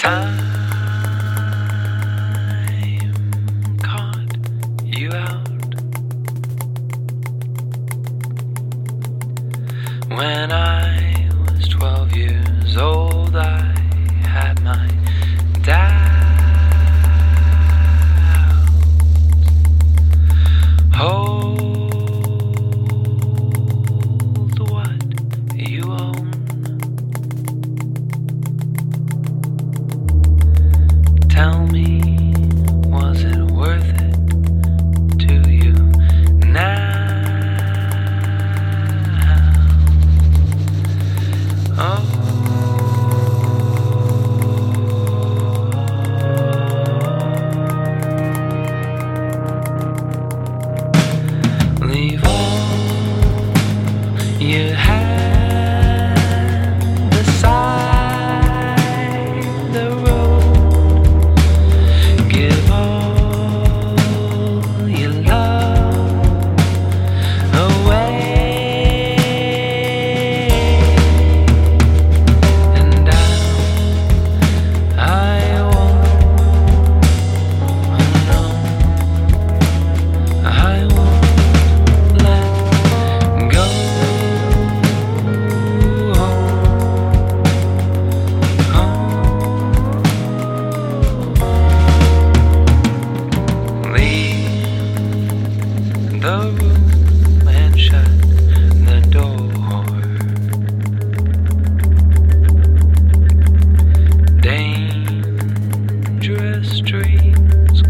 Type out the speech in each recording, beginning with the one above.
Time caught you out when I was 12 years old. I had mine.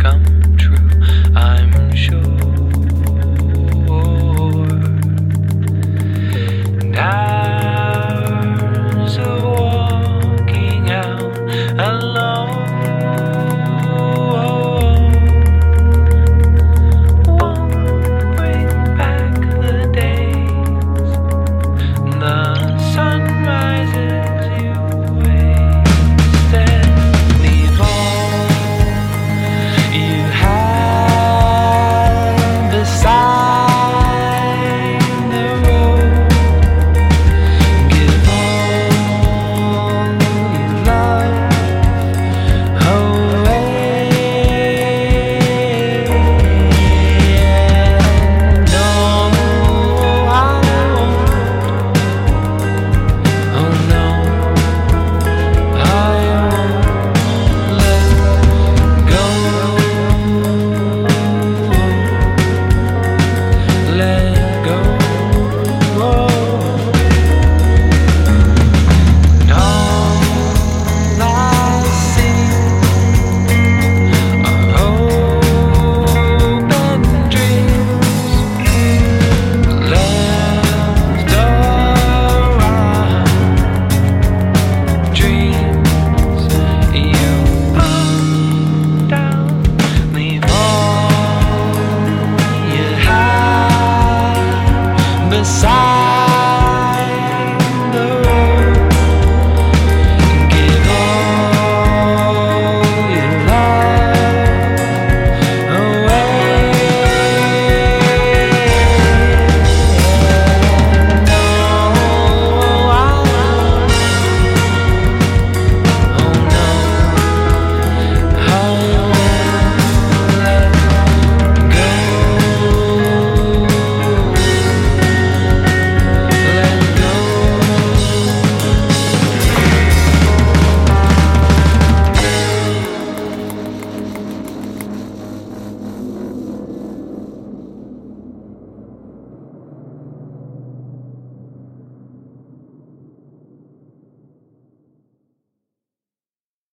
come.